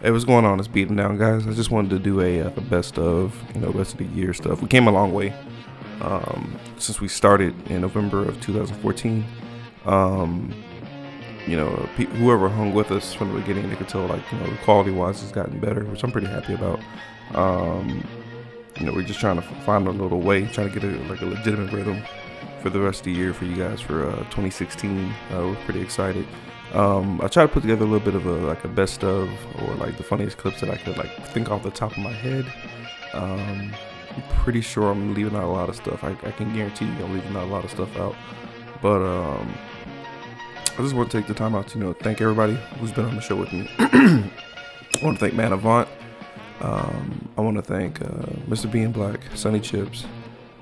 Hey, what's going on? It's beating down, guys. I just wanted to do a, uh, best of, you know, best of the year stuff. We came a long way um, since we started in November of 2014. Um, you know, whoever hung with us from the beginning, they could tell, like, you know, quality wise has gotten better, which I'm pretty happy about. Um, you know, we're just trying to find a little way, trying to get a, like a legitimate rhythm for the rest of the year for you guys for uh, 2016. Uh, we're pretty excited. Um, I try to put together a little bit of a like a best of or like the funniest clips that I could like think off the top of my head. Um, I'm pretty sure I'm leaving out a lot of stuff. I, I can guarantee you I'm leaving out a lot of stuff out. But um, I just want to take the time out to you know thank everybody who's been on the show with me. I want to thank Matt Avant. Um, I want to thank uh, Mr. Being Black, Sunny Chips,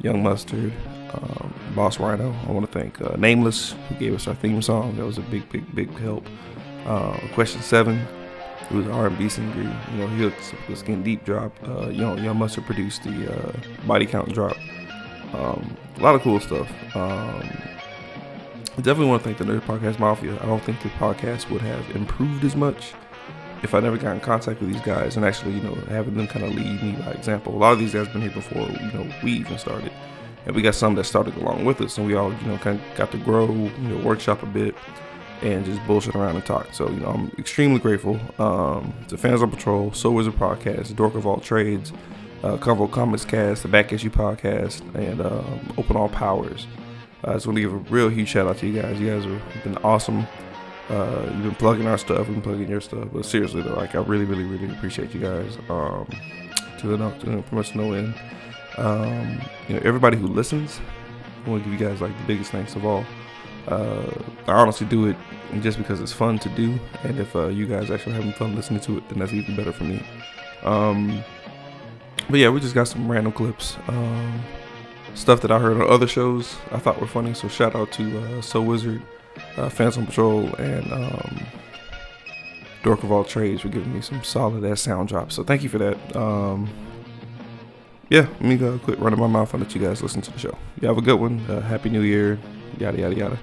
Young Mustard, um, Boss Rhino. I want to thank uh, Nameless, who gave us our theme song. That was a big, big, big help. Uh, question seven, who was R&B singer. You know, he was the Skin Deep drop. Uh, Young, Young Mustard produced the uh, Body Count drop. Um, a lot of cool stuff. Um, I definitely want to thank the Nerd Podcast Mafia. I don't think the podcast would have improved as much if I never got in contact with these guys and actually, you know, having them kind of lead me by example. A lot of these guys been here before, you know, we even started and we got some that started along with us, and we all you know kind of got to grow, you know, workshop a bit, and just bullshit around and talk. So you know, I'm extremely grateful um, to Fans on Patrol, So Wizard Podcast, Dork of All Trades, uh, Comics Cast, the Back Issue Podcast, and um, Open All Powers. I just want to give a real huge shout out to you guys. You guys have been awesome. Uh, you've been plugging our stuff, been plugging your stuff. But seriously, though, like I really, really, really appreciate you guys. Um, to the no, to pretty much no end. Um, you know, everybody who listens, I want to give you guys like the biggest thanks of all. Uh, I honestly do it just because it's fun to do, and if uh, you guys actually having fun listening to it, then that's even better for me. Um, but yeah, we just got some random clips, um, stuff that I heard on other shows I thought were funny. So shout out to uh, So Wizard, uh, Phantom Patrol, and um, Dork of All Trades for giving me some solid ass sound drops. So thank you for that. Um, yeah, let me go quit running my mouth and let you guys listen to the show. You have a good one. Uh, Happy New Year. Yada, yada, yada.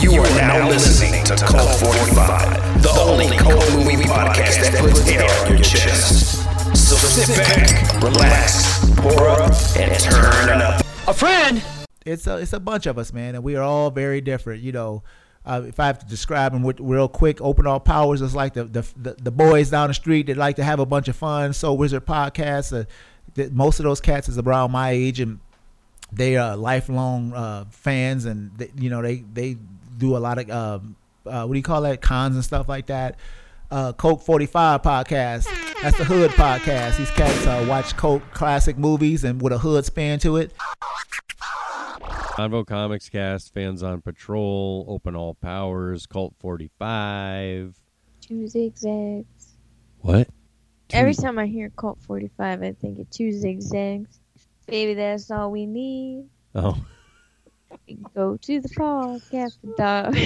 You are now listening to Cult 45, the only cult movie podcast that puts air on your chest. So sit back, relax, pour up, and turn up. A friend. It's a, it's a bunch of us, man, and we are all very different. You know, uh, if I have to describe them real quick, Open All Powers is like the, the, the boys down the street that like to have a bunch of fun. So Wizard podcast, uh, the, most of those cats is around my age, and they are lifelong uh, fans, and they, you know they they do a lot of um, uh, what do you call that cons and stuff like that. Uh, Cult 45 podcast. That's the Hood podcast. These cats uh, watch Coke classic movies and with a hood spin to it. Convo Comics Cast, Fans on Patrol, Open All Powers, Cult 45. Two zigzags. What? Every time I hear Cult 45, I think of two zigzags. Baby, that's all we need. Oh, Go to the park after dark.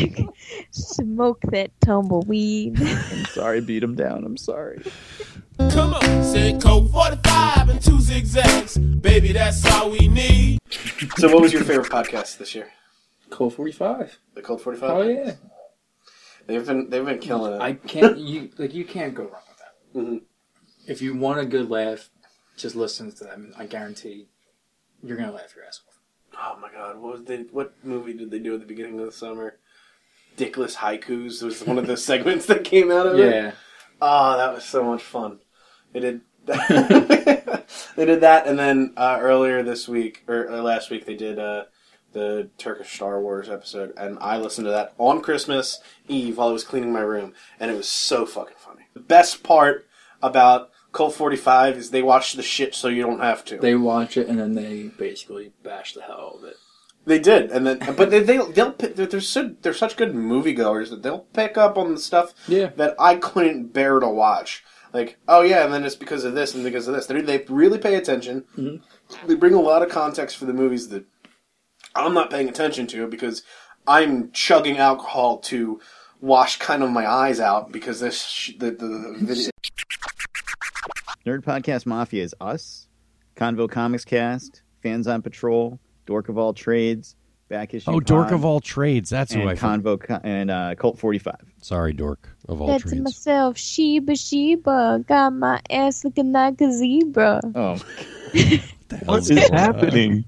Smoke that tumbleweed. I'm sorry, beat him down. I'm sorry. Come on, say Cult 45 and two zigzags. Baby, that's all we need. So, what was your favorite podcast this year? Cult 45. The Cult 45. Oh yeah. They've been they've been killing it. I can't. You like you can't go wrong with that. Mhm. If you want a good laugh, just listen to them. I guarantee you're gonna laugh your ass off. Oh my god, what was they? What movie did they do at the beginning of the summer? Dickless haikus was one of the segments that came out of it. Yeah. Oh, that was so much fun. They did. they did that, and then uh, earlier this week or, or last week they did uh, the Turkish Star Wars episode, and I listened to that on Christmas Eve while I was cleaning my room, and it was so fucking funny. The best part about Cult Forty Five is they watch the shit so you don't have to. They watch it and then they basically bash the hell out of it. They did, and then but they, they they'll they're, so, they're such good moviegoers that they'll pick up on the stuff Yeah. that I couldn't bear to watch. Like, oh yeah, and then it's because of this and because of this. They they really pay attention. Mm-hmm. They bring a lot of context for the movies that I'm not paying attention to because I'm chugging alcohol to wash kind of my eyes out because this sh- the, the, the video. Nerd Podcast Mafia is us, Convo Comics Cast, Fans on Patrol, Dork of All Trades, Back Issue. Oh, Dork of All Trades. That's who I. forgot. Convo Co- and uh, Cult 45. Sorry, Dork of All Said to Trades. myself, Sheba, Sheba, got my ass looking like a zebra. Oh, What is happening?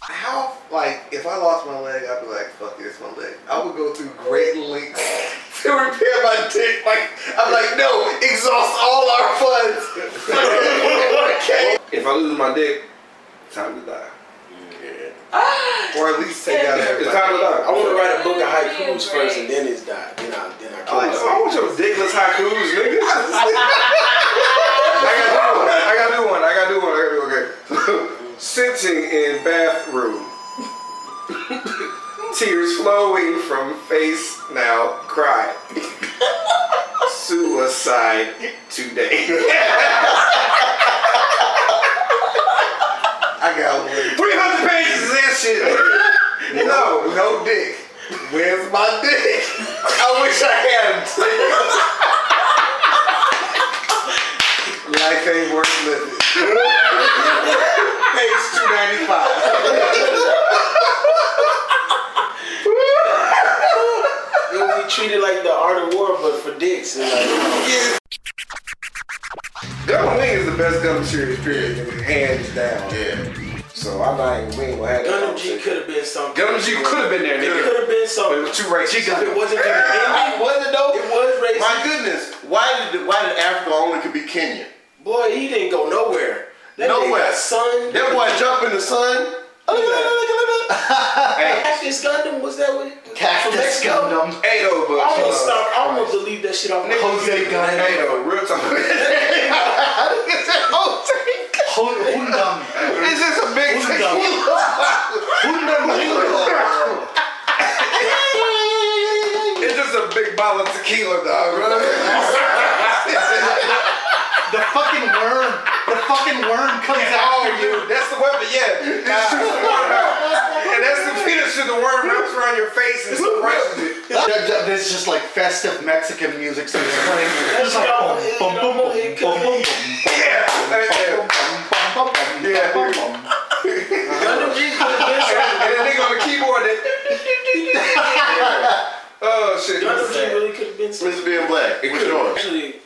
How, like, if I lost my leg, I'd be like, fuck it, it's my leg. I would go through great lengths to repair my dick. Like, I'm like, no, exhaust all our funds. okay. If I lose my dick, time to die. Or at least take out everything. It's time to die. I want to write a book of haikus first, and then it's done. Then I then I Oh, kill I want your dickless haikus, nigga. I gotta do one. I gotta do one. I gotta do one. I gotta do one. Okay. Sitting in bathroom. Tears flowing from face now. Cry. Suicide today. I got one. 300 pages of that shit. No, no dick. Where's my dick? I wish I had it. Life ain't worth living. Page 295. It would be treated like the art of war, but for dicks. And like, Gundam Wing is the best Gundam series, period. Hands down. Yeah. So I'm not even, we ain't gonna have that G could have been something. Gundam G could have been there, It nigga. could have been something. But it was too racist. It wasn't for the Was it though? it was racist. My goodness. Why did why did Africa only could be Kenya? Boy, he didn't go nowhere. That Nowhere. sun. That boy jump in the sun. Hey, Cactus Gundam was that what? Cactus? Gundam. Hey though, but I almost uh, stopped. I almost delete that shit off. my Jose computer. Hey though, real talk. Hundam. It's just a big Hundam. tequila. It's just a big bottle of tequila, dog. The fucking worm. The fucking worm comes Oh, after you. you. That's the weapon, yeah. It shoots the worm. And that's the peanut shit the worm wraps around your face and suppresses it. That- that- There's just like festive Mexican music, so it's playing. It's like all- bum, bum, bum, bum, it could bum, bum, be- Yeah. Yeah. bum, bum. Gundam G could have been And something. then nigga on the keyboard that. Oh shit. Gundam G really could have been. Mr. Being Black. It Which could one? have. Actually,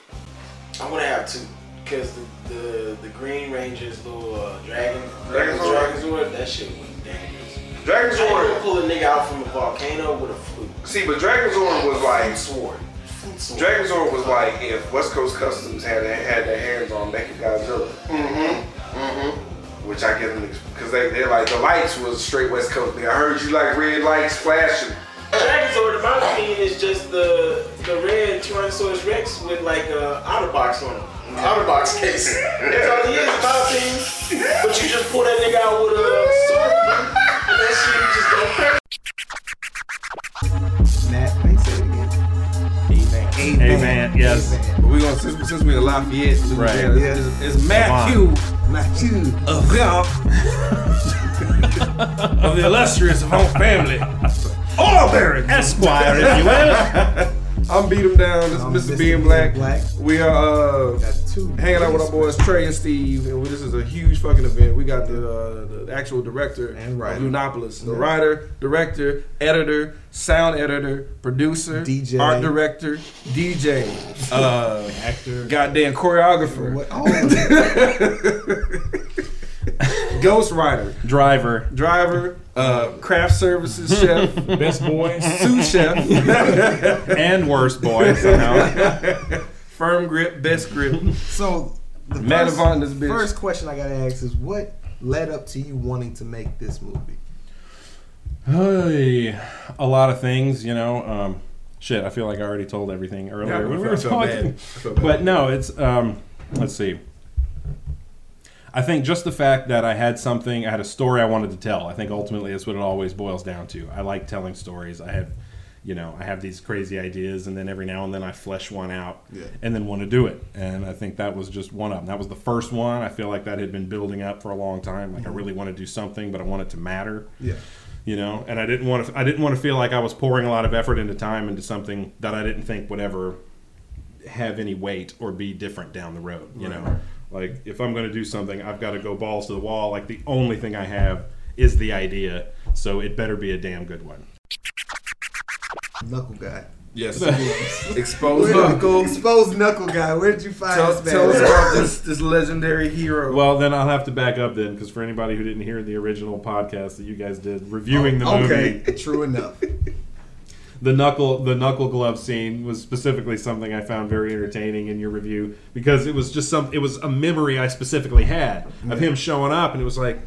I'm gonna have two because the, the the Green Ranger's little uh, dragon Dragon dragon Sword? sword that shit was dangerous. Dragon I pull a nigga out from a volcano with a flute. See, but Dragon Sword was like. sword. Flute sword. Dragon Sword was like if West Coast Customs had had their hands on Mecha Godzilla. Mm-hmm. Mm-hmm. Which I get them because they they're like the lights was straight West Coast. I heard you like red lights flashing. Dragon sword, in my opinion, is just the the red Tyrannosaurus Rex with like a outer box on it. An outer box case. That's all he is, in my opinion. But you just pull that nigga out with a sword, and that shit just go crazy. Matt, please say it again. Amen. Amen, yes. But we gonna since, since we in Lafayette, Right. Louisiana, it's, it's, it's Matthew Matthew. of the of the illustrious Von family. All Barrett. Esquire, if you will. I'm beat him down. This is Mr. Being Black. Black. We are uh, hanging out with our boys Trey and Steve, and this is a huge fucking event. We got the uh, the actual director And writer. of Lunopolis, the Yeah. writer, director, editor, sound editor, producer, DJ. art director, DJ, uh, Actor. goddamn choreographer, What? Oh, ghost Rider, Driver. driver, uh, craft services chef, Best boy. sous chef, and worst boy somehow. firm grip, best grip. So the first, first question I gotta ask is what led up to you wanting to make this movie? Hey, a lot of things, you know. Um, shit, I feel like I already told everything earlier Yeah, when we were bad. talking. Felt. But no, it's um, let's see. I think just the fact that I had something, I had a story I wanted to tell. I think ultimately that's what it always boils down to. I like telling stories. I have, you know, I have these crazy ideas, and then every now and then I flesh one out, Yeah. and then want to do it. And I think that was just one of them. That was the first one. I feel like that had been building up for a long time. Like I mm-hmm. really want to do something, but I want it to matter Yeah. you know and i didn't want to i didn't want to feel like i was pouring a lot of effort into time into something that i didn't think would ever have any weight or be different down the road you know like if i'm going to do something i've got to go balls to the wall like the only thing i have is the idea. So it better be a damn good one. Knuckle guy. Yes. Exposed Exposed Knuckle. Exposed knuckle guy. Where did you find Tell, this man? tell us about this this legendary hero. Well, then I'll have to back up then, because for anybody who didn't hear the original podcast that you guys did reviewing oh, the movie, okay, movie, true enough. The knuckle the knuckle glove scene was specifically something I found very entertaining in your review because it was just some it was a memory I specifically had of him showing up and it was like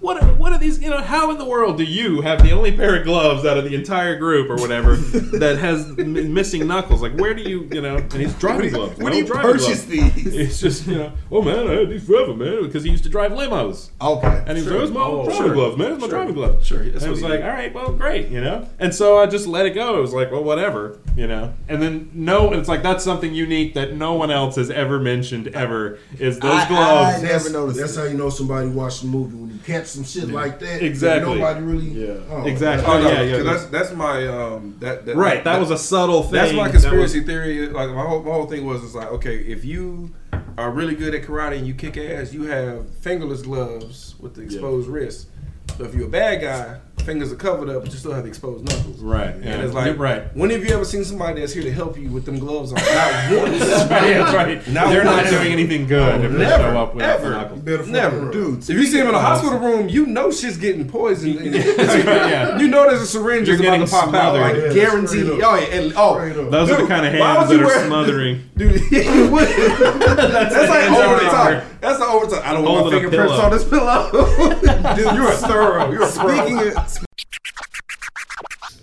what are, what are these you know how in the world do you have the only pair of gloves out of the entire group or whatever that has m- missing knuckles like where do you you know and he's driving gloves where no do you driving purchase gloves. these? it's just you know oh man I had these forever man because he used to drive limos Okay. and he was Sure. like, my Oh, driving sure. gloves, man. It's my Sure. driving gloves." Sure, And that's it what was like, "All right, well, great," you know. And so I just let it go. It was like, "Well, whatever," you know. And then no, it's like that's something unique that no one else has ever mentioned ever. Is those I- gloves? I never noticed. That's how you know somebody watched the movie when you catch some shit like that. Exactly. Nobody really. Yeah. Oh, Exactly. Oh no, yeah, yeah. 'cause that's that's my um that, that Right, that was a subtle thing. That's my conspiracy was- theory. Like my whole my whole thing was it's like okay, if you are really good at karate and you kick ass, you have fingerless gloves with the exposed wrists. But if you're a bad guy, fingers are covered up, but you still have the exposed knuckles. Right, yeah. And it's like, You're right. When have you ever seen somebody that's here to help you with them gloves on? Not once. That's right, that's right. They're not doing anything good if they never, show up without the ever. knuckles. Never. dudes. If you see them in a hospital room, you know shit's getting poisoned. Yeah. You know there's a syringe You're is about to getting pop out. smothered. Like Yeah, guaranteed. straight Oh yeah, and oh, Straight up. Those are the kind of hands that are wear- smothering. Dude, yeah, you would. that's, the like hands over the out top. There. That's the over the top. I don't want my fingerprints on this pillow. Dude, you're a thorough. You're a pro. Speaking of, I think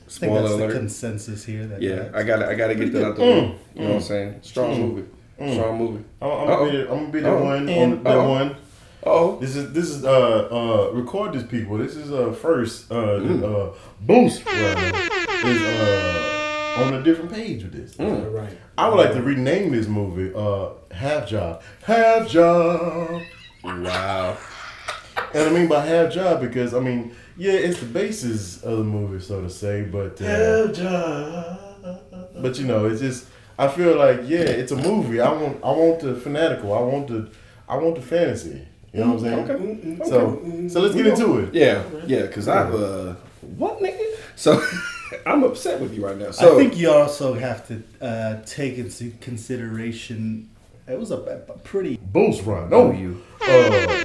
Spoiler that's the alert. consensus here. That Yeah, I got to I got to get that out the Mm. way. You know what I'm saying? Strong Mm. movie. Strong movie. I'm, I'm gonna be the, I'm gonna be the Uh-oh. one. And- on, that uh-oh. one. Oh, This is this is uh uh record this people. This is uh first uh Mm. uh boost rather, is uh on a different page with this. Mm. Right. I would like to rename this movie uh Half Job. Half Job. wow. And I mean by half job because I mean yeah it's the basis of the movie so to say but uh, Half job. but you know it's just I feel like yeah it's a movie I want I want the fanatical I want the I want the fantasy you know what I'm saying Okay. so Okay. so let's get into it Yeah, yeah. Because I've uh, what nigga? So I'm upset with you right now. So I think you also have to uh, take into consideration. It was a, a pretty Boost run know no you. uh,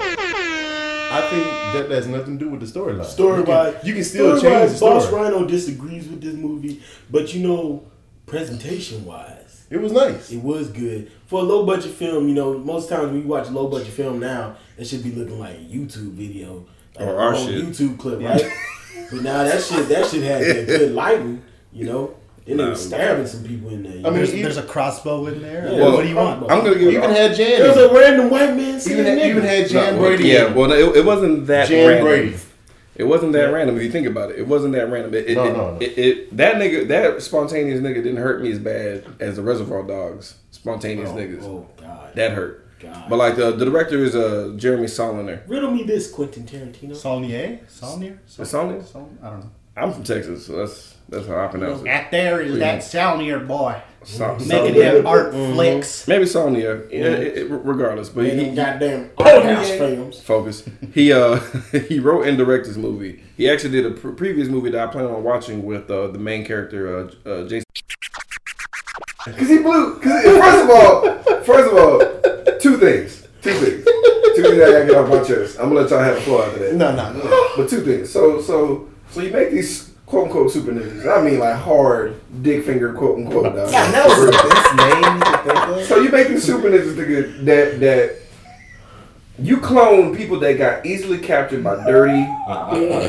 I think that has nothing to do with the storyline Story you can, wise, you can still story change wise, the Boss Rhino disagrees with this movie, but you know, presentation wise, it was nice it was good for a low budget film. You know, most times when you watch a low budget film now, it should be looking like a YouTube video, like Or a our shit. YouTube clip, right? but now that shit, that shit had that good lighting. You know, and they Nah. was stabbing some people in there. I mean, there's, there's a crossbow in there. Yeah, what do you want? I'm gonna give You even had Jan there was a random white man saying even had, even had Jan No, Brady Yeah, well, it, it wasn't that Jan random. Brady It wasn't that random if you think about it. It wasn't that random. It, it, No, it, no, no. It, it- that nigga, that spontaneous nigga didn't hurt me as bad as the Reservoir Dogs spontaneous oh, niggas. Oh God, That hurt. God. But like the the director is uh Jeremy Saulnier. riddle me this, Quentin Tarantino. Saulnier? Saulnier? It's Saulnier? I don't know. I'm from Texas, so that's that's how I pronounce it. That there is that Saulnier boy. Sa- Making Saulnier. them art Mhm. flicks. Maybe Saulnier. Yeah, it- it- regardless, but Man, he, them goddamn art house films. focus. He uh he wrote and directed this movie. He actually did a pre- previous movie that I plan on watching with uh, the main character uh, uh Jason. Cause he blew. Cause first of all, first of all, two things. Two things. Two things I gotta get off my chest. I'm gonna let y'all have a floor after that. no, no, no. But two things. So so so you make these quote unquote super niggas. I mean like hard dick finger quote unquote. dog. God, that was the best name you could think of. So you make these super ninjas nigga that that you clone people that got easily captured by dirty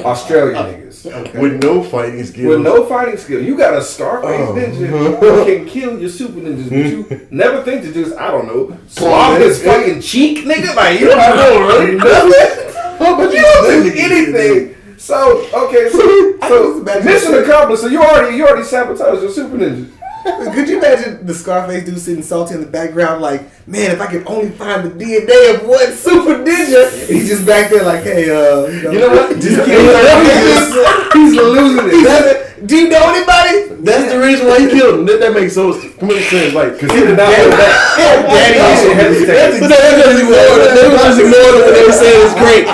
Australian niggas with no fighting skills. with no fighting skill. You got a Scarface Oh. ninja who can kill your super ninjas, but you never think to just I don't know swab his fucking cheek, nigga. Like you don't know really nothing, but you don't do anything. So okay, so, so mission accomplished. So you already you already sabotaged your super ninja. Could you imagine the Scarface dude sitting salty in the background, like, man, if I could only find the DNA of one super ninja, he's just back there, like, hey, uh, you know, You know what? Just he's, kidding. he's, he's losing it. That, Do you know anybody? That's the reason why he killed him. That, that makes so complete sense. Like, because he did not Daddy- go back. Daddy Daddy issues. hesitated. But they just ignored it. They were just ignoring it when they were saying it's great.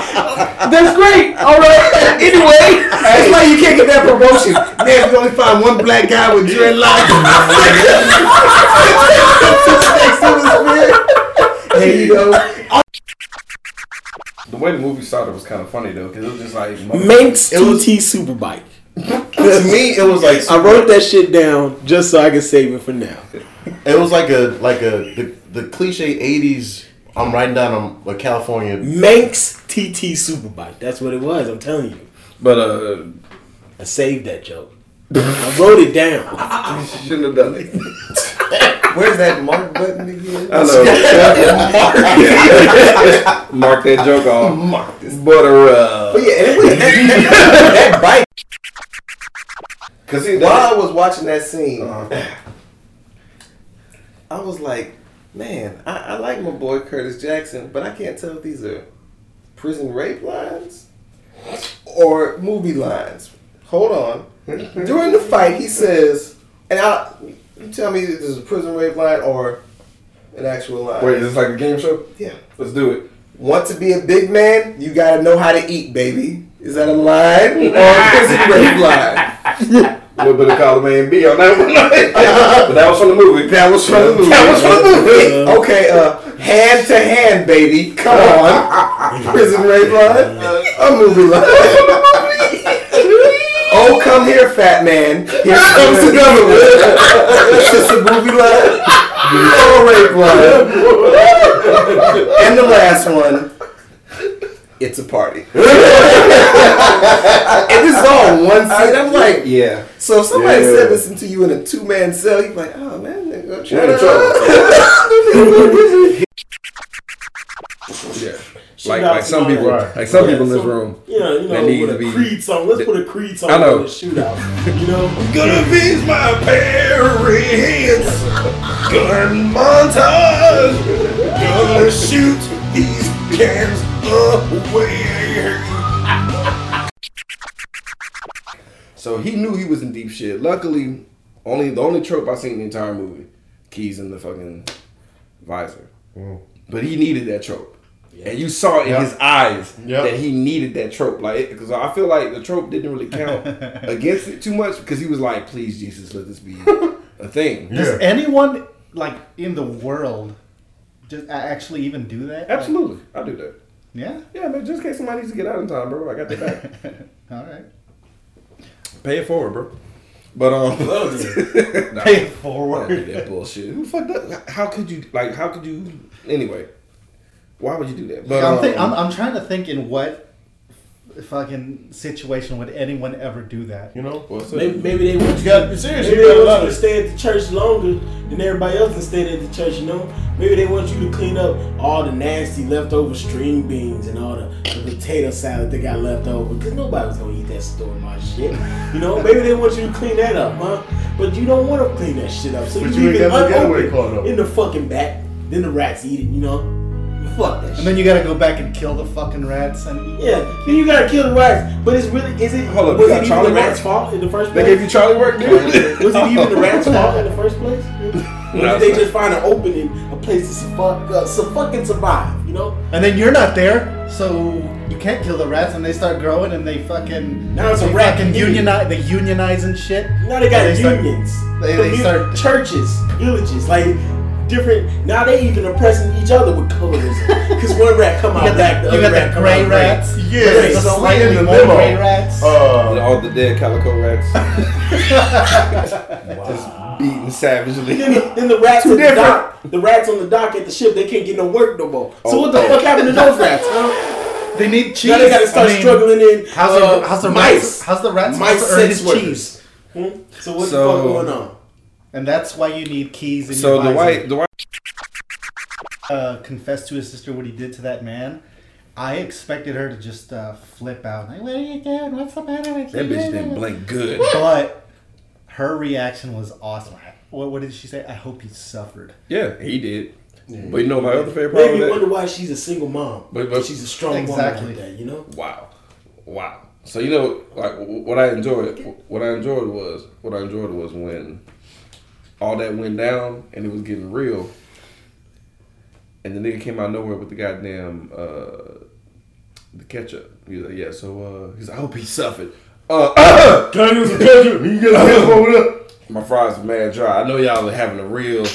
That's great. All right. Anyway, that's why you can't get that promotion. Man, if you only find one black guy with dreadlocks. There you go. The way the movie started was kind of funny though, because it was just like Manx TT Superbike. To me, it was like I wrote that shit down just so I could save it for now. It was like a like a the, the cliche '80s. I'm writing down a, a California Manx TT Superbike. That's what it was. I'm telling you. But uh, I saved that joke. I wrote it down. You shouldn't have done it. Where's that mark button again? I know. Mark that joke off. Mark this. Butter up. But yeah, anyway, that, that bike. Cause he, While I was watching that scene, Uh-huh. I was like, man, I, I like my boy Curtis Jackson, but I can't tell if these are prison rape lines or movie lines. Hold on. During the fight, he says, and I, you tell me if this is a prison rape line or an actual line. Wait, is this like a game show? Yeah. Let's do it. Want to be a big man? You gotta know how to eat, baby. Is that a line or a prison rape line? A little bit of column A and B on that one. but that was from the movie. That was from the movie. That was from the movie. Okay, uh, hand to hand, baby. Come on. Prison rape line. A movie line. Oh, come here, fat man. Here comes the government. It's just a movie line. A rape line. And the last one. It's a party. and this is all one scene. I'm like, yeah. So if somebody Yeah. said this to you in a two man cell, you'd be like, oh man, nigga, You're in trouble. Yeah. Shout Like like some people, Right. like some Yeah, people in this some- room. You know, you that know, need with to a be. Creed song. Let's put a Creed song I know. on the shootout. You know, Gonna be my parents. Gun montage. Gonna shoot these cans away. So he knew he was in deep shit. Luckily, only the only trope I seen in the entire movie, keys in the fucking visor. Mm. But he needed that trope. And you saw it in Yeah. his eyes Yeah. that he needed that trope. Like, because I feel like the trope didn't really count against it too much because he was like, please, Jesus, let this be a thing. Does anyone like in the world just actually even do that? Absolutely. I do that. Yeah. Yeah, man, just in case somebody needs to get out in time, bro. I got their back. All right. Pay it forward, bro. But um, Nah, Pay it forward. I don't do that bullshit. Who fucked up? How could you like? How could you? Anyway, why would you do that? But I'm, um, I'm, I'm trying to think in what fucking situation would anyone ever do that? You know, maybe, maybe they want you. gotta serious. Maybe You they want you to stay at the church longer than everybody else that stayed at the church. You know, maybe they want you to clean up all the nasty leftover string beans and all the, the potato salad that got left over because nobody was gonna eat that store my shit. You know, maybe they want you to clean that up, huh? But you don't want to clean that shit up, so But you you leave it got no getaway unopened in the fucking back. Then the rats eat it. You know, fuck that shit. And then you gotta go back and kill the fucking rats and Yeah, then you gotta kill the rats. But it's really is it Hold up, was it even Charlie the rats' work? fault in the first place? They place? gave you Charlie work, dude. was it even the rats' fault in the first place? Or No, did they just find an opening, a place to su- fuck, uh, su- fucking survive? You know? and then you're not there, so you can't kill the rats, and they start growing, and they fucking Now it's a rat fucking unionize, they unionize and shit. Now they got And start- unions, they, they start churches, villages, like different. Now they even oppressing each other with colorism. Because one rat come You out black, the- the you other got rat the come gray out rats. Gray. Yeah, Gray. So slightly in the more limo. gray rats. Uh, all the dead calico rats. Just beaten savagely. then, the, then the rats Two at the dock, the rats on the dock at the ship, they can't get no work no more. So Oh, what the oh. fuck happened to those rats? Huh? They need cheese. Now they gotta start I mean, struggling in How's uh, the how's the mice. rats? How's the rats mice supposed to earn sex his cheese? Hmm? So what So- the fuck going on? And that's why you need keys in So your the white, the white. uh, confessed to his sister what he did to that man, I expected her to just uh, flip out. Like, what are you doing? What's the matter with That you?" bitch didn't blink good. But her reaction was awesome. What, what did she say? I hope he suffered. Yeah, he did. But you know my other favorite part Maybe you wonder why she's a single mom. But- but- she's a strong Exactly. woman like that, you know? Wow, wow. So you know, like what I enjoyed, what I enjoyed was what I enjoyed was when all that went down and it was getting real, and the nigga came out nowhere with the goddamn uh, the ketchup. Like, yeah. So uh, he's like, I hope he suffered. Uh, Can I use some ketchup? You get a ketchup over there. My fries are mad dry. I know y'all are having a real.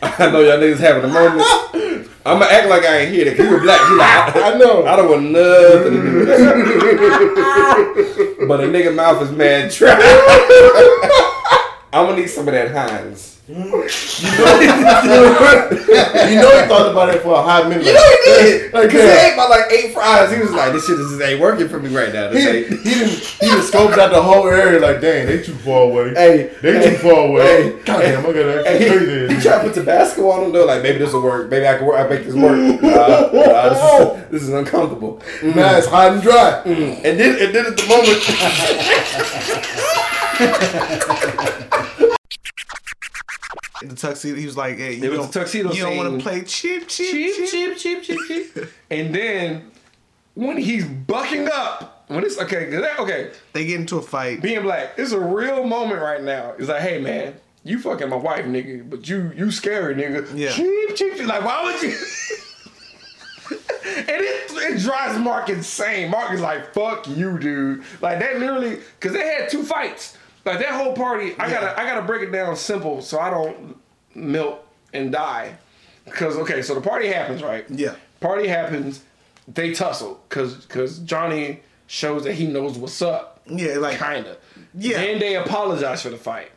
I know y'all niggas having a moment. I'm gonna act like I ain't hear that. 'cause You were black. You like, I, know. I don't want nothing to do with this. but a nigga mouth is mad dry. I'm gonna need some of that Heinz. You know, you know he thought about it for a hot minute. You know he did. Like, Cause he ate my like eight fries. He was like, "This shit just ain't working for me right now." He, he didn't he didn't scoped out the whole area like dang they too far away. Hey, they hey, too far away. hey, God damn, I gotta Hey, actually he, he tried to put Tabasco on him though. Like maybe this will work. Maybe I can work. I make this work. Nah, nah, this, is, this is uncomfortable. Mm. Nah, it's hot and dry. Mm. And then, and then at the moment. The tuxedo, he was like, "Hey, you It was don't, tuxedo you don't want to play cheap, cheap, cheap, cheap, cheap, cheap, cheap. and then when he's bucking up, when it's okay, that- okay, they get into a fight. Being black, it's a real moment right now. It's like, hey man, you fucking my wife, nigga, but you you scary, nigga. Yeah. Cheap, cheap, cheap. Like, why would you? and it, it drives Mark insane. Mark is like, fuck you, dude. Like that literally, cause they had two fights. Like that whole party, I gotta I gotta break it down simple so I don't melt and die. Cause okay, so the party happens, right? Yeah. Party happens, they tussle, cause cause Johnny shows that he knows what's up. Yeah, like kinda. Yeah. Then they apologize for the fight.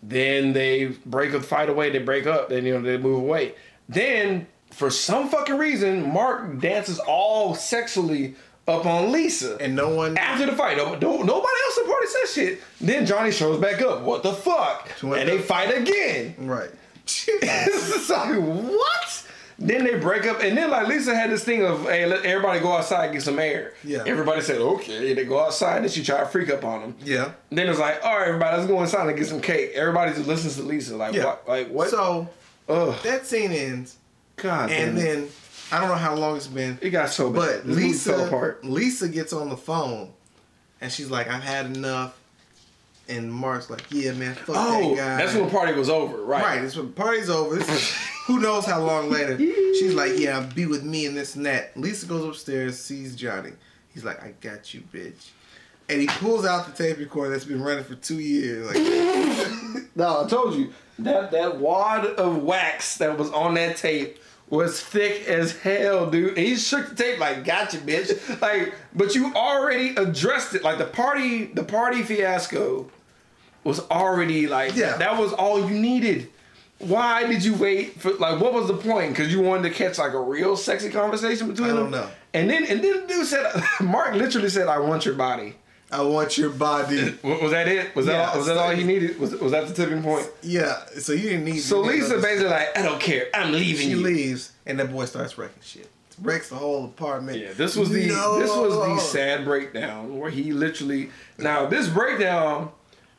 Then they break the fight away. They break up. Then you know they move away. Then for some fucking reason, Mark dances all sexually up on Lisa, and no one after the fight. No, no- nobody else party says shit. Then Johnny shows back up. What the fuck? and they fight again. Right. it's like what? Then they break up, and then like Lisa had this thing of, hey, let everybody go outside and get some air. Yeah. Everybody said okay. They go outside, and she try to freak up on them. Yeah. Then it's like, all right, everybody, let's go inside and get some cake. Everybody just listens to Lisa. Like, Yeah. what? Like what? So Ugh. that scene ends. God. and then I don't know how long it's been. It got so bad. But Lisa. Lisa gets on the phone, and she's like, "I've had enough." And Mark's like, "Yeah, man, fuck Oh, that guy." that's when the party was over, right? Right. It's when the party's over. This is, who knows how long later? She's like, "Yeah, be with me and this and that." Lisa goes upstairs, sees Johnny. He's like, "I got you, bitch." And he pulls out the tape recorder that's been running for two years. Like, No, I told you that that wad of wax that was on that tape was thick as hell, dude. And he shook the tape like, "Gotcha, bitch." like, but you already addressed it. Like the party, the party fiasco was already like, Yeah. that was all you needed. Why did you wait for like what was the point? Because you wanted to catch like a real sexy conversation between I them. don't know. And then and then the dude said, Mark literally said, "I want your body." I want your body. Was that it? Was that all, was that so- all he needed? Was was that the tipping point? yeah. So you didn't need. So Lisa basically like, I don't care, I'm leaving She you. leaves, and that boy starts wrecking shit. Wrecks the whole apartment. Yeah, this was the No. this was the sad breakdown where he literally now this breakdown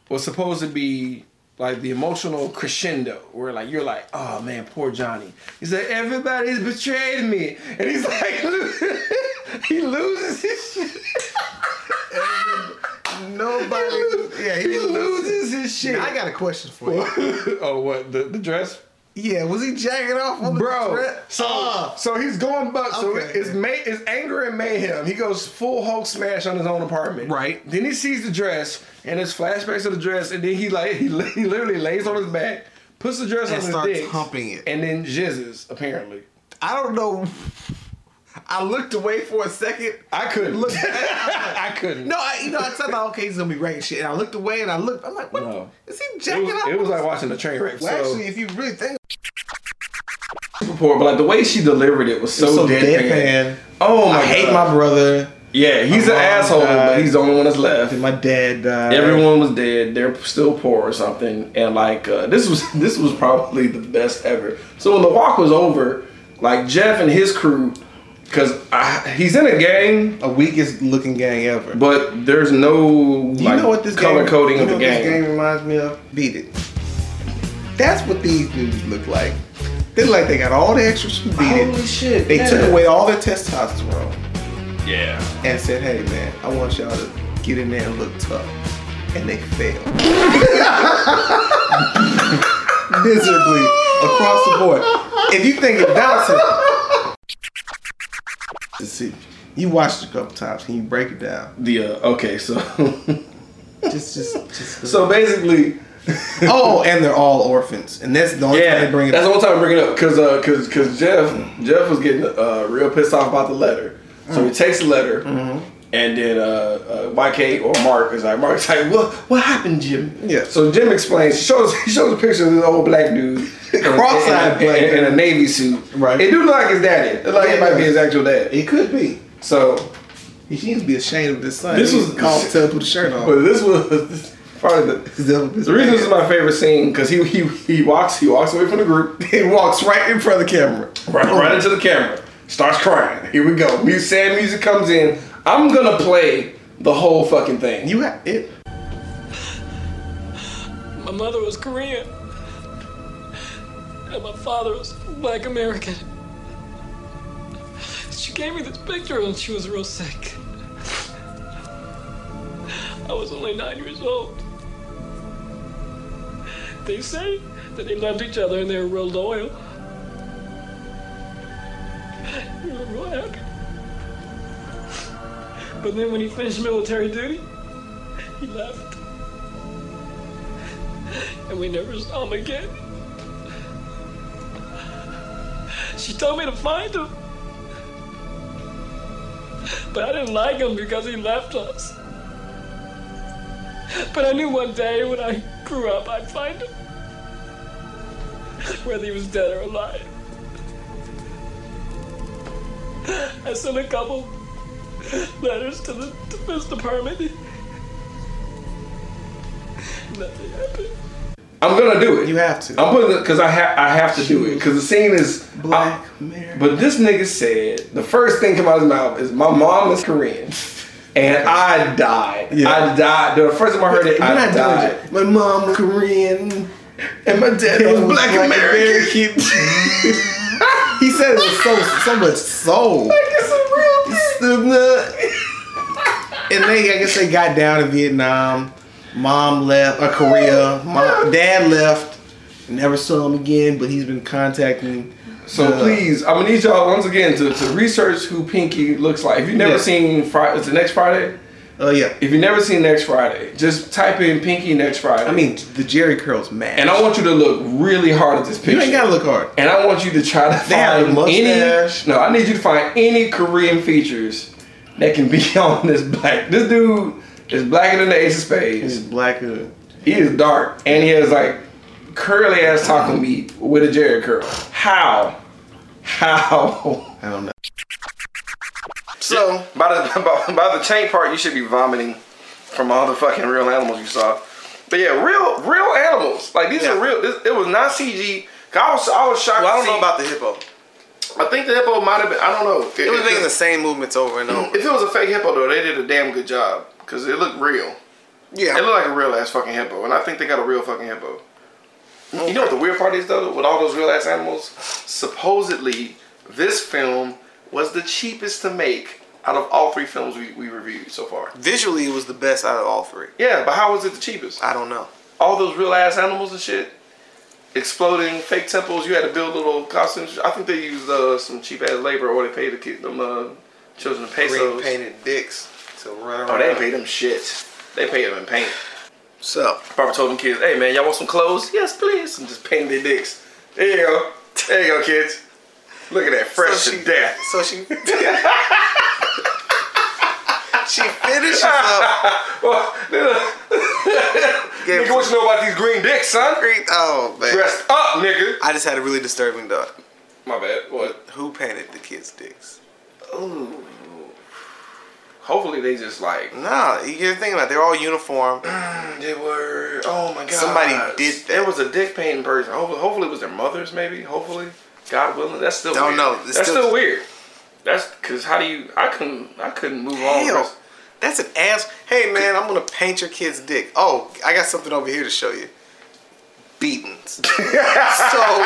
was supposed to be like the emotional crescendo where like you're like oh man poor Johnny he's like everybody's betrayed me and he's like he loses his shit Nobody. yeah, he, he loses his shit Now, I got a question for you. oh what the, the dress Yeah, was he jacking off on Bro, the dress? so Oh. so he's going buck. So Okay. it's may it's anger and mayhem. He goes full Hulk smash on his own apartment. Right. Then he sees the dress and there's flashbacks of the dress, and then he like he, he literally lays on his back, puts the dress And on his starts dick, humping it. and then jizzes. Apparently, I don't know. I looked away for a second. I couldn't. Look, I couldn't. no, I, you know, I thought, okay, he's gonna be wrecking shit. And I looked away and I looked. I'm like, what? No. Is he It jacking was, off? it was like watching a train wreck. well, so, actually, if you really think, report, but like the way she delivered it was so, so deadpan. deadpan. Oh my I hate God. my brother. Yeah, he's My an mom asshole, but he's the only one that's left. And My dad died. Everyone was dead. They're still poor or something. And like uh, this was this was probably the best ever. So when the walk was over, like Jeff and his crew, because he's in a gang, a weakest looking gang ever. but there's no Do you like, know what this color game, coding you of know the what This game reminds me of Beat It. That's what these dudes look like. They look like they got all the extras from Beat It. Holy shit! They yeah. took away all their testosterone. Yeah. and said, "Hey man, I want y'all to get in there and look tough," and they failed miserably across the board. If you think it bouncing, see, you watched it a couple times. Can you break it down? The uh, okay, so just just just so basically. oh, and they're all orphans, and that's the only time they bring it. Up. That's the only time I bring it up because because because Jeff Jeff was getting uh, real pissed off about the letter, so he takes the letter, and then uh, uh, YK or Mark is like Mark's like what what happened, Jim? Yeah. So Jim explains. He shows he shows a picture of this old black dude, Cross-eyed black in, in a navy suit. Right. It do look like his daddy. It like it might be his actual dad. It could be. So he needs to be ashamed of his son. This He was- called to tell put the shirt on. But this was probably the, the reason this is my favorite scene because he, he he walks he walks away from the group. He walks right in front of the camera. Right, right into the camera. Starts crying. Here we go. Music, sad music comes in. I'm gonna play the whole fucking thing. You have it. My mother was Korean, and my father was Black American. She gave me this picture when she was real sick. I was only nine years old. They say that they loved each other and they were real loyal. We were real happy. But then when he finished military duty, he left. And we never saw him again. She told me to find him. But I didn't like him because he left us. But I knew one day when I grew up I'd find him. Whether he was dead or alive. I sent a couple letters to the Defense Department. Nothing happened. I'm gonna do it. You have to. I'm putting it because I have I have to do it because the scene is Black I- but this nigga said the first thing come out of his mouth is my mom is Korean, and I died. I died. The first time I heard it, You're I not doing died. it. My mom was Korean, and my dad was was black, Black American. he said it with so so much soul. Like it's a real thing. And they, I guess they got down to Vietnam. Mom left, or Korea. Mom, dad left. Never saw him again, but he's been contacting. So the- please, I'm gonna need y'all once again to, to research who Pinky looks like. If you've never Yeah. seen Friday, it's the next Friday. Oh yeah. If you've never seen Next Friday, just type in Pinky Next Friday. I mean, the Jerry curls mad. and I want you to look really hard at this picture. You ain't gotta look hard. And I want you to try to find any. No, I need you to find any Korean features that can be on this black. This dude is blacker than the Ace of Spades. He's blacker. He is dark, and he has like curly ass taco meat with a Jerry curl. How? How? I don't know. So by the by, by the chain part, you should be vomiting from all the fucking real animals you saw. But yeah, real real animals. Like these are real. This, it was not CG. I was I was shocked. Well, I don't know about the hippo. I think the hippo might have been. I don't know. It was making the same movements over and over. If it was a fake hippo though, they did a damn good job because it looked real. Yeah, it looked like a real ass fucking hippo, and I think they got a real fucking hippo. You know what the weird part is though, with all those real ass animals? Supposedly, this film was the cheapest to make out of all three films we, we reviewed so far. Visually, it was the best out of all three. Yeah, but how was it the cheapest? I don't know. All those real ass animals and shit, exploding fake temples. You had to build little costumes. I think they used uh, some cheap ass labor, or they paid the kid them uh, children pesos. Green painted dicks to run around. Oh, they didn't them shit. They paid them in paint. So, Papa told them kids, "Hey man, y'all want some clothes? Yes, please." And just painted their dicks. There you go. There you go, kids. Look at that, fresh So to she- death. So she she finishes up. well, nigga, what you know about these green dicks, son? Green, oh man. Dressed up, nigga. I just had a really disturbing thought. My bad. What? Who painted the kids' dicks? Ooh. Hopefully they just like. Nah, you're thinking about it, they're all uniform. They were. Oh my god. Somebody did that. There was a dick painting person. Hopefully, hopefully it was their mothers. Maybe. Hopefully, God willing. That's still. Don't weird. know. It's That's still- still, weird. That's because how do you? I couldn't. I couldn't move on. Hell, that's an ass. Hey man, I'm gonna paint your kid's dick. Oh, I got something over here to show you. Beatings. so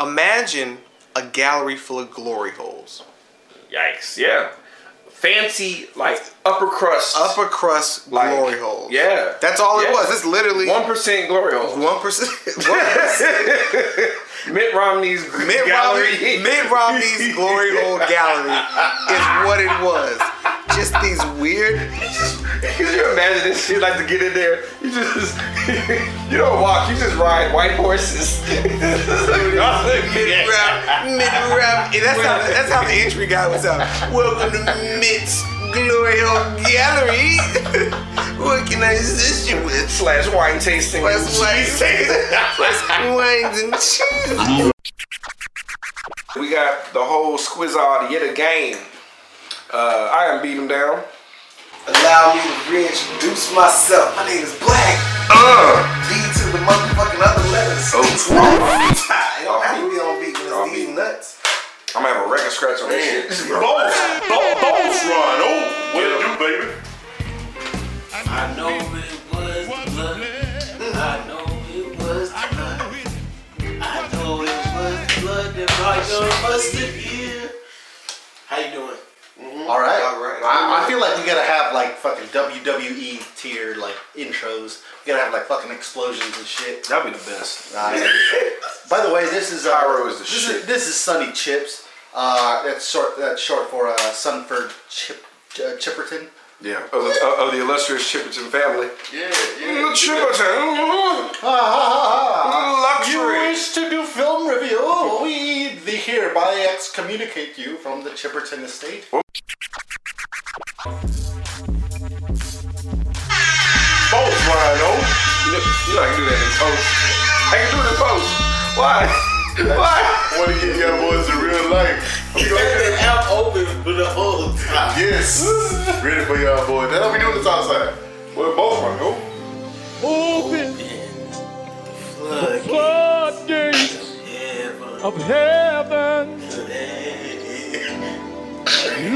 imagine a gallery full of glory holes. Yikes! Yeah, fancy like upper crust. Upper crust Like, glory holes. Yeah, That's all it was. It's literally one percent glory holes. One percent. Mitt Romney's Mitt gallery. Romney, Mitt Romney's glory hole gallery is what it was. Just these weird. Could you imagine this shit like to get in there? You just you don't walk, you just ride white horses. Mid rap, mid rap. That's how that's how the entry guy was out. Welcome to Mitt's Glory Hole Gallery. what can I assist you with? Slash wine tasting. Slash wine tasting. Slash wines and cheese. We got the whole squizzard yet again. Uh, I am beat him down. Allow me to reintroduce myself. My name is Black. Uh. B to the motherfucking other letters. Oh. It don't have to be on beat when it's these nuts. I'm gonna have a record scratch on this shit. Boss, boss, boss run. Oh, what it do, baby? I know it was blood. I know it was blood. I know it was blood that brought your busted here. How you doing? All right. All right. I, I feel like we gotta have like fucking WWE tier like intros. We gotta have like fucking explosions and shit. That'd be the best. Nice. By the way, this is uh, Pyro is the this shit. Is, this is Sunny Chips. Uh, that's short. That's short for uh, Sunford Chip uh, Chipperton. Yeah, of the, of the illustrious Chipperton family. Yeah, The Chipperton. Ah, You Luxury. wish to do film review? We the hereby excommunicate you from the Chipperton estate. Boss You know, I can do that in post. I can do it in post. Why? Why? Want to get your boys in real life? We You gonna had get the app open for the whole time. Yes. Ready for y'all boys. That's how we do this outside. Well, both Rhino. Open Flood. floodgates Yeah, of heaven.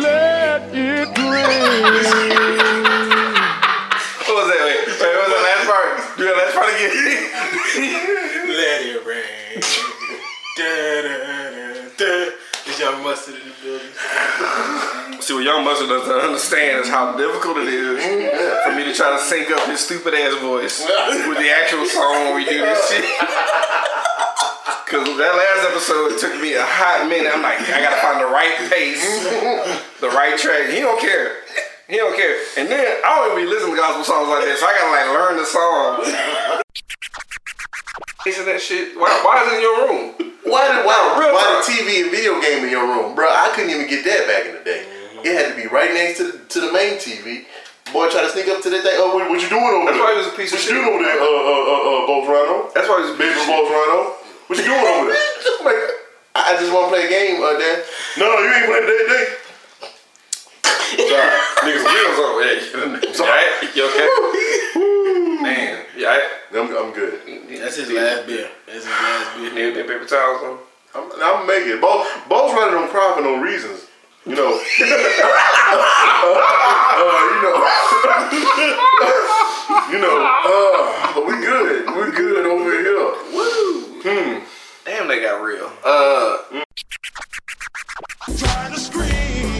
Let it rain. part? Do that last part again. Let it rain. da, da, da, da. Is y'all mustard in the building? See, what Young Mustard doesn't understand is how difficult it is for me to try to sync up his stupid ass voice with the actual song when we do this shit. Cause that last episode took me a hot minute. I'm like, I gotta find the right pace, the right track. He don't care. He don't care. And then I don't even be listening to gospel songs like that, so I gotta like learn the song. Isn't that shit? Why, why is it in your room? Why did why, Real why the TV and video game in your room, bro? I couldn't even get that back in the day. It had to be right next to the, to the main TV. Boy, try to sneak up to that thing. Oh, what, what you doing over That's there? why he was a piece of shit. what you doing over there, uh, uh, uh, uh, That's why he's a Baby. Boss What you doing over there? I just want to play a game, uh. No, no, you ain't playing that day. Sorry. Niggas wheels over there. You alright? You okay? Man, you alright? I'm, I'm good. That's his last beer. That's his last beer. Need them paper towels on? I'm, I'm making it. Both, Boss Rhino don't for no reasons. You know. uh, you know. you know. Uh, we good. We good over here. Woo! Hmm. Damn, they got real. Uh, Try to scream,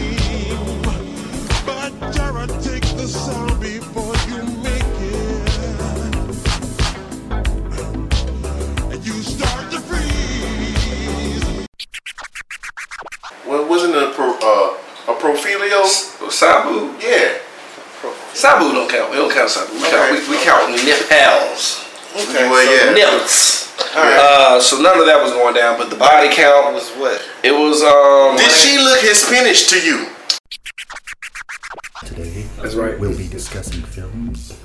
Well, wasn't it a pro, uh, a Profilio? Sabu? Yeah. Sabu don't count. We don't count Sabu. We count, we, we count nipples. Okay, well, so- yeah. Nips. Uh, so none of that was going down, but the body count was what? It was um. Did she look Hispanic to you? Today, That's right. we'll be discussing films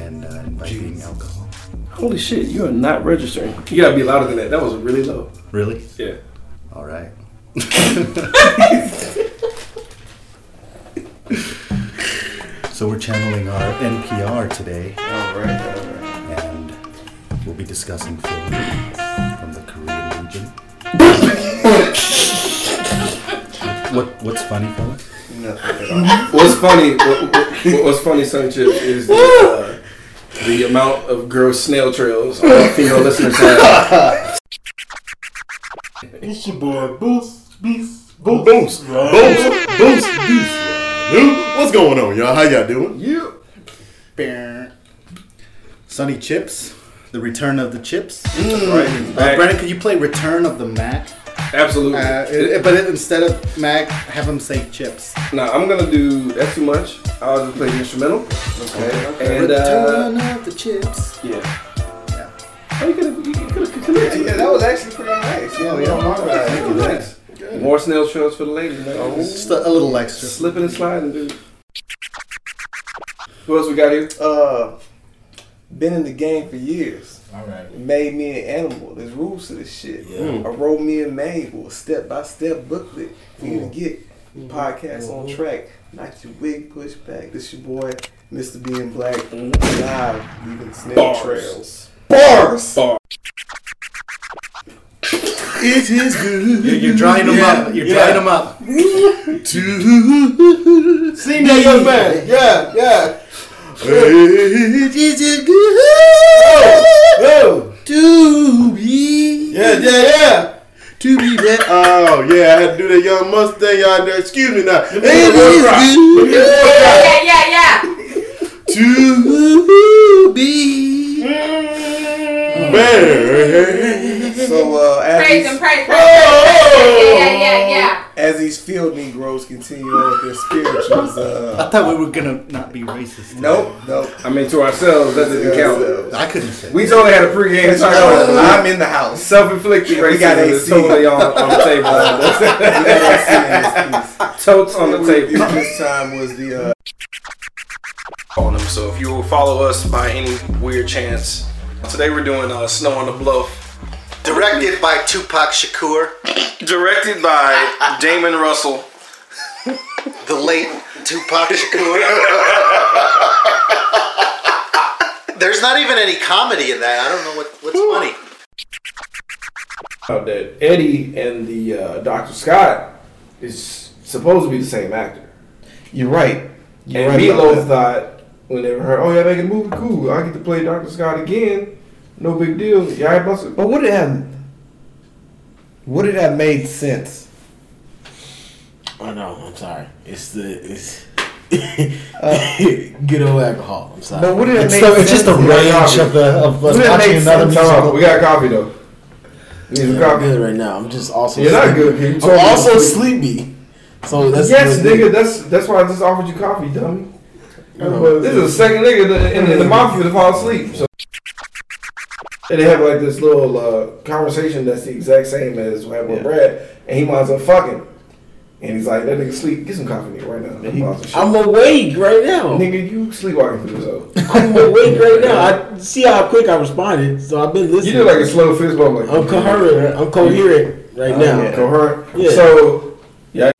and uh, inviting alcohol. Holy shit, you are not registering. You gotta be louder than that. That was really low. Really? Yeah. All right. So we're channeling our NPR today. All right, all right. And we'll be discussing film from the Korean region. what What's funny, fellas? What's funny? What, what, what's funny, Sun Chip, is the, uh, the amount of gross snail trails our female listeners have. It's your boy, Boost Beast. Boom, booms, booms, booms, booms. What's going on, y'all? How y'all doing? You. Sunny Chips, the return of the chips. Mm. Right. Uh, Brandon, could you play Return of the Mac? Absolutely. Uh, it- it- but it, instead of Mac, have him say chips. No, I'm gonna do that's too much. I'll just play the instrumental. Okay. And uh, Return of the chips. yeah. Yeah. Oh, you could have, you could have committed. Yeah, that was actually pretty nice. Yeah, we don't mind that. Thank you, Nice. Thanks. More snail trails for the ladies, man. Just a, a little extra. Slipping and sliding, dude. Who else we got here? Uh, been in the game for years. All right. Made me an animal. There's rules to this shit. Yeah. I wrote me a manual, step by step booklet for you to Mm. get podcast on track. Not your wig push back. This your boy, Mr. Being Black, live leaving snail Bars. trails. Bars. Bar. It is good. You're, you're drying them up. You're Yeah. drying them up. To Sing that young man. Yeah, yeah. It is good. Yo. To be. Yeah, yeah, yeah. To be that. Oh, yeah. I had to do that young Mustang out there. Excuse me now. It Look is at good. Yeah, yeah, yeah. To be. Better. So uh, as Praise these, him, praise, praise, praise, praise. Yeah, yeah, yeah, yeah. as these field Negroes continue on with their spirituals, I uh, I thought we were gonna not be racist. today. nope, nope. I mean, to ourselves, that doesn't count. I couldn't say. We totally had a pregame talk. I'm in the house. Self-inflicted We got racism is AC. totally on, on the table. Totes on the table. This time was the uh, on them. So if you will follow us by any weird chance, today we're doing uh, Snow on the Bluff, Directed by Tupac Shakur, directed by Damon Russell. the late Tupac Shakur. There's not even any comedy in that. I don't know what, what's funny. Uh, that Eddie and the uh, Dr. Scott is supposed to be the same actor. You're right. You're and right about Meatloaf thought when they heard, oh yeah, making a movie, cool. I get to play Dr. Scott again. No big deal. Yeah, I busted. But would it have? Would it have made sense? Oh no, I'm sorry. It's the it's good old alcohol. I'm sorry. But would it have It's, made the, sense? it's just the range of the of Would us watching another sense? Time musical. We got coffee though. We need some coffee. good right now. I'm just also You're not good, kid. You I'm told me also sleep. sleepy. So that's yes, nigga. That's that's why I just offered you coffee, dummy. know. this is the second nigga that- in, in the mafia to fall asleep. So. And they have like this little uh, conversation that's the exact same as what happened with Brad, and he winds up fucking. And he's like, that nigga sleep. Get some coffee, nigga, right now. I'm, about to shit. I'm awake right now. Nigga, you sleepwalking through this hoe. I'm awake right now. I see how quick I responded, so I've been listening. You listening. did like a slow fist bump. Like, I'm coherent. I'm coherent right Uh, now. Coherent. Yeah. So, yeah.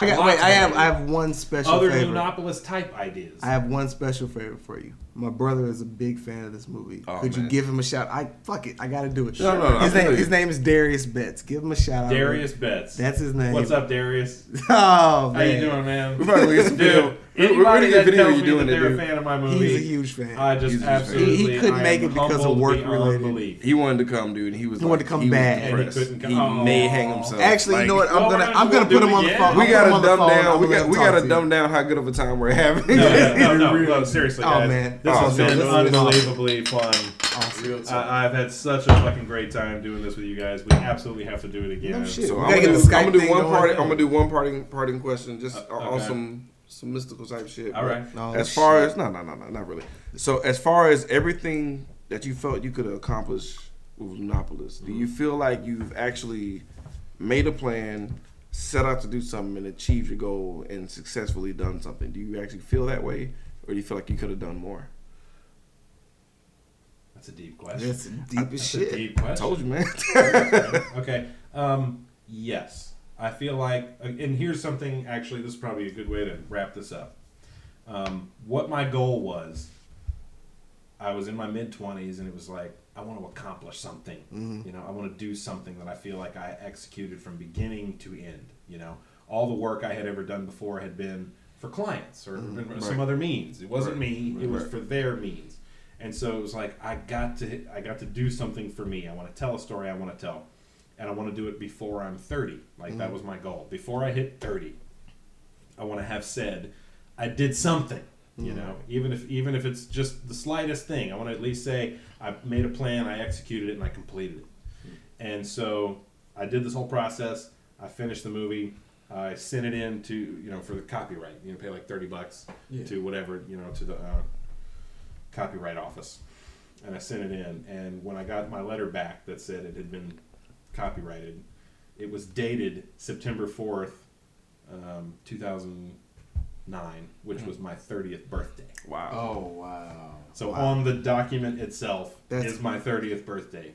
I got, wait, I have I have one special Other favor. Monopolis type ideas. I have one special favor for you. My brother is a big fan of this movie. Oh, Could you give him a shout? I fuck it. I gotta do it. No, no, no, His name his name is Darius Betts. Give him a shout out. Darius Betts. That's his name. What's up, Darius? Oh man. How you doing, man? We're probably gonna get some video. Dude, We're- we're gonna get that video tells you me doing that it, they're dude. a fan of my movie, He's a huge fan. I just He's a absolutely He- he couldn't I make it because of work related. belief. He wanted to come, dude. He was He like, wanted to come was bad. And he couldn't come- He Oh. may hang himself. Actually, you know what? I'm gonna I'm gonna put him on the again? phone. We gotta gonna put him dumb on the phone. down. We gonna got we gotta dumb down how good of a time we're having. No, no, no, no, no, seriously, Oh, guys. man. This Oh, has no, been this unbelievably fun. Awesome. I, I've had such a fucking great time doing this with you guys. We absolutely have to do it again. No shit. So I'm gotta gonna, get do, the I'm gonna do one going. part. I'm gonna do one parting parting question, just Uh, on okay. some some mystical type shit. All but right. Oh, as far shit. as no no no no not really. So as far as everything that you felt you could accomplish with Monopolis, do Mm-hmm. you feel like you've actually made a plan, set out to do something, and achieved your goal, and successfully done something? Do you actually feel that way, or do you feel like you could have done more? That's a deep question. That's deep as That's shit. a deep question. Told you, man. okay. Um, yes, I feel like, uh, and here's something. Actually, this is probably a good way to wrap this up. Um, what my goal was, I was in my mid twenties, and it was like I want to accomplish something. Mhm. You know, I want to do something that I feel like I executed from beginning to end. You know, all the work I had ever done before had been for clients or Mhm. been some Right. other means. It wasn't Right. me. Right. It was Right. for their means. And so it was like I got to I got to do something for me. I want to tell a story I want to tell. and I want to do it before I'm 30. Like that Mhm. was my goal. Before I hit 30, I want to have said I did something. You Mhm. know, even if even if it's just the slightest thing, I want to at least say I made a plan, I executed it, and I completed it. And so I did this whole process. I finished the movie. I sent it in to you know for the copyright. You know, pay like thirty bucks Yeah. to whatever you know to the uh, copyright office, and I sent it in. And when I got my letter back that said it had been copyrighted, it was dated September fourth, um, two thousand nine, which was my thirtieth birthday. Wow. Oh wow. So Wow. on the document itself That's- is my thirtieth birthday.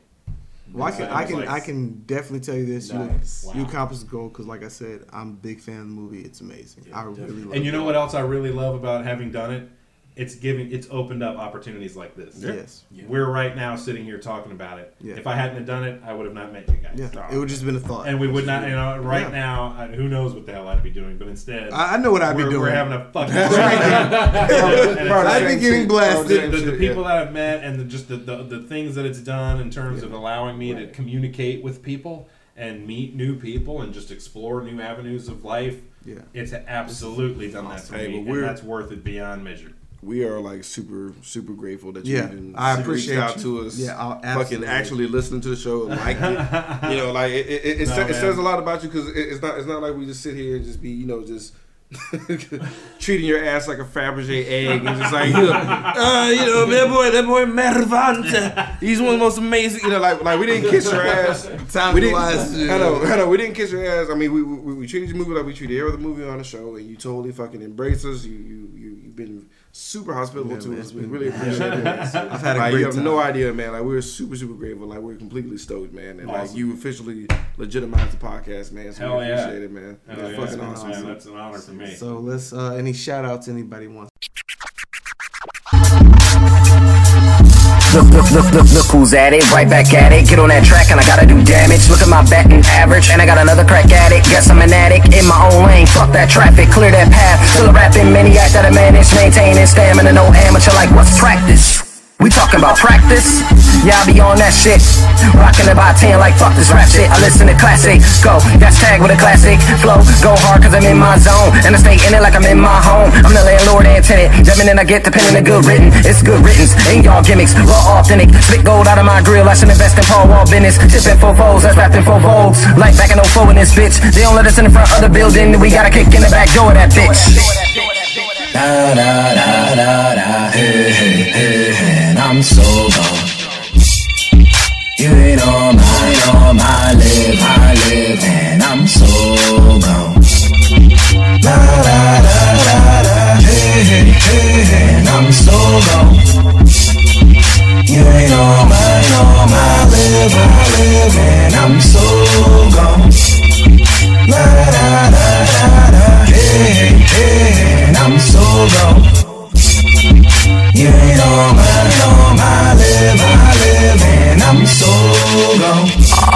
Well, I can, I can, like- I can definitely tell you this: Nice. you, you accomplished the goal because, like I said, I'm a big fan of the movie. It's amazing. I really love And you know what else I really love about having done it? It's giving it's opened up opportunities like this. Yeah. Yes. We're right now sitting here talking about it. Yeah. If I hadn't have done it, I would have not met you guys. Yeah. It would just been a thought. And we would not, you know, right Yeah. now, I, who knows what the hell I'd be doing, but instead, I- I know what I'd be doing. We're having a fucking That's right. time. I'd it's- be getting blasted. The, the, the Shit, people yeah. that I've met and the, just the, the, the things that it's done in terms of allowing me to communicate with people and meet new people and just explore new avenues of life. Yeah. It's absolutely done that for me, but and that's worth it beyond measure. We are like super, super grateful that you Yeah, even I reached appreciate out you. to us. Yeah, I'll- fucking actually listening to the show and like it. You know, like it, it, it, it, No, sa- it says a lot about you because it, it's not it's not like we just sit here and just be you know just treating your ass like a Fabergé egg and just like you know, uh, you know that boy that boy Mervant he's one of the most amazing you know like like we didn't kiss your ass Time we didn't. I know I know we didn't kiss your ass I mean we, we, we treated your movie like we treated every other movie on the show and you totally fucking embraced us you you you you've been super hospitable Yeah, to man, us we really appreciate it I've had a like, great you have no idea man. Like we're super super grateful. Like we're completely stoked man. And like you officially legitimized the podcast man. So Hell we yeah. appreciate it man. Hell It's yeah, fucking man, awesome that's an honor for me. So let's uh, any shout outs anybody wants. Look, look, look, look, look who's at it. Right back at it. Get on that track and I gotta do damage. Look at my batting average and I got another crack at it. Guess I'm an addict in my own lane. Fuck that traffic, clear that path. Still a rapping maniac that I manage. Maintaining stamina, no amateur like what's practice? We talking about practice? Yeah, I be on that shit. Rocking about 10 like fuck this rap shit. I listen to classic. Go, that's tag with a classic flow. Go hard cause I'm in my zone. And I stay in it like I'm in my home. I'm the landlord and tenant. Jamming and I get the pen and the good written. It's good riddance. Ain't y'all gimmicks. Raw authentic. Spit gold out of my grill. I should invest in Paul Wall business. Tipping for foes. That's rapping for vogues. Like back in 04 in this bitch. They don't let us in the front of the building. We gotta kick in the back door of that bitch. Da da da da da, hey hey hey I'm so gone. You ain't on my, on my live, I live, and I'm so gone. Da da da da da, hey hey hey and I'm so gone. You ain't on my, on my live, I live, and I'm so gone. Da da da da, hey hey hey, and I'm so gone. You ain't on my, on my live, I live, I'm so gone.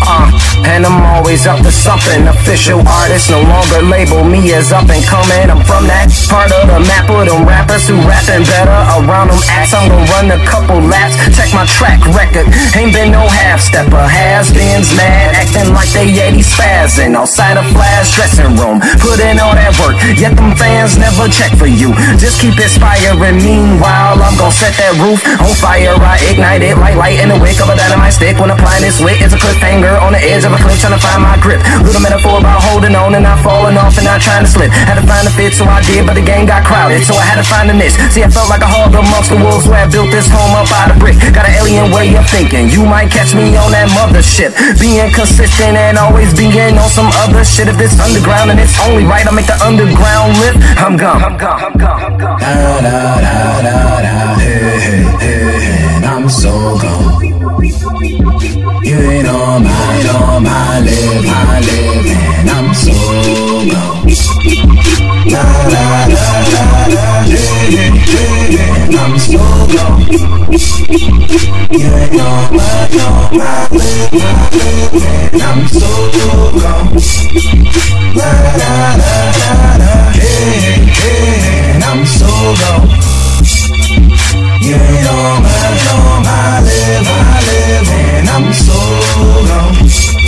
Uh, and I'm always up to something. Official artist, no longer label me as up and coming. I'm from that part of the map with them rappers who rapping better. Around them acts, I'm gonna run a couple laps. Check my track record, ain't been no half stepper. Has beens mad, acting like they 80 spazzing. Outside a flash dressing room, put in all that work. Yet them fans never check for you. Just keep inspiring. Meanwhile, I'm gonna set that roof on fire. I ignite it like light in the wake of a dynamite stick. When applying this wit, it's a cliffhanger on the edge of a cliff, trying to find my grip. Little metaphor about holding on and not falling off and not trying to slip. Had to find a fit, so I did, but the game got crowded, so I had to find a niche. See, I felt like a hog amongst the wolves where I built this home up out of brick. Got an alien way of thinking. You might catch me on that mothership, being consistent and always being on some other shit. If this underground and it's only right, I make the underground lift. I'm gone. I'm gone. I'm gone. I'm gone. Da da. So gone. You ain't on my, on my live, I live, and I'm so gone. Da da da da. Hey hey hey hey. And I'm so gone. You ain't on my, on my live, I live, and I'm so gone. Da da da da. Hey hey hey. And I'm so gone. You on my, on my live, I live, and I'm so gone.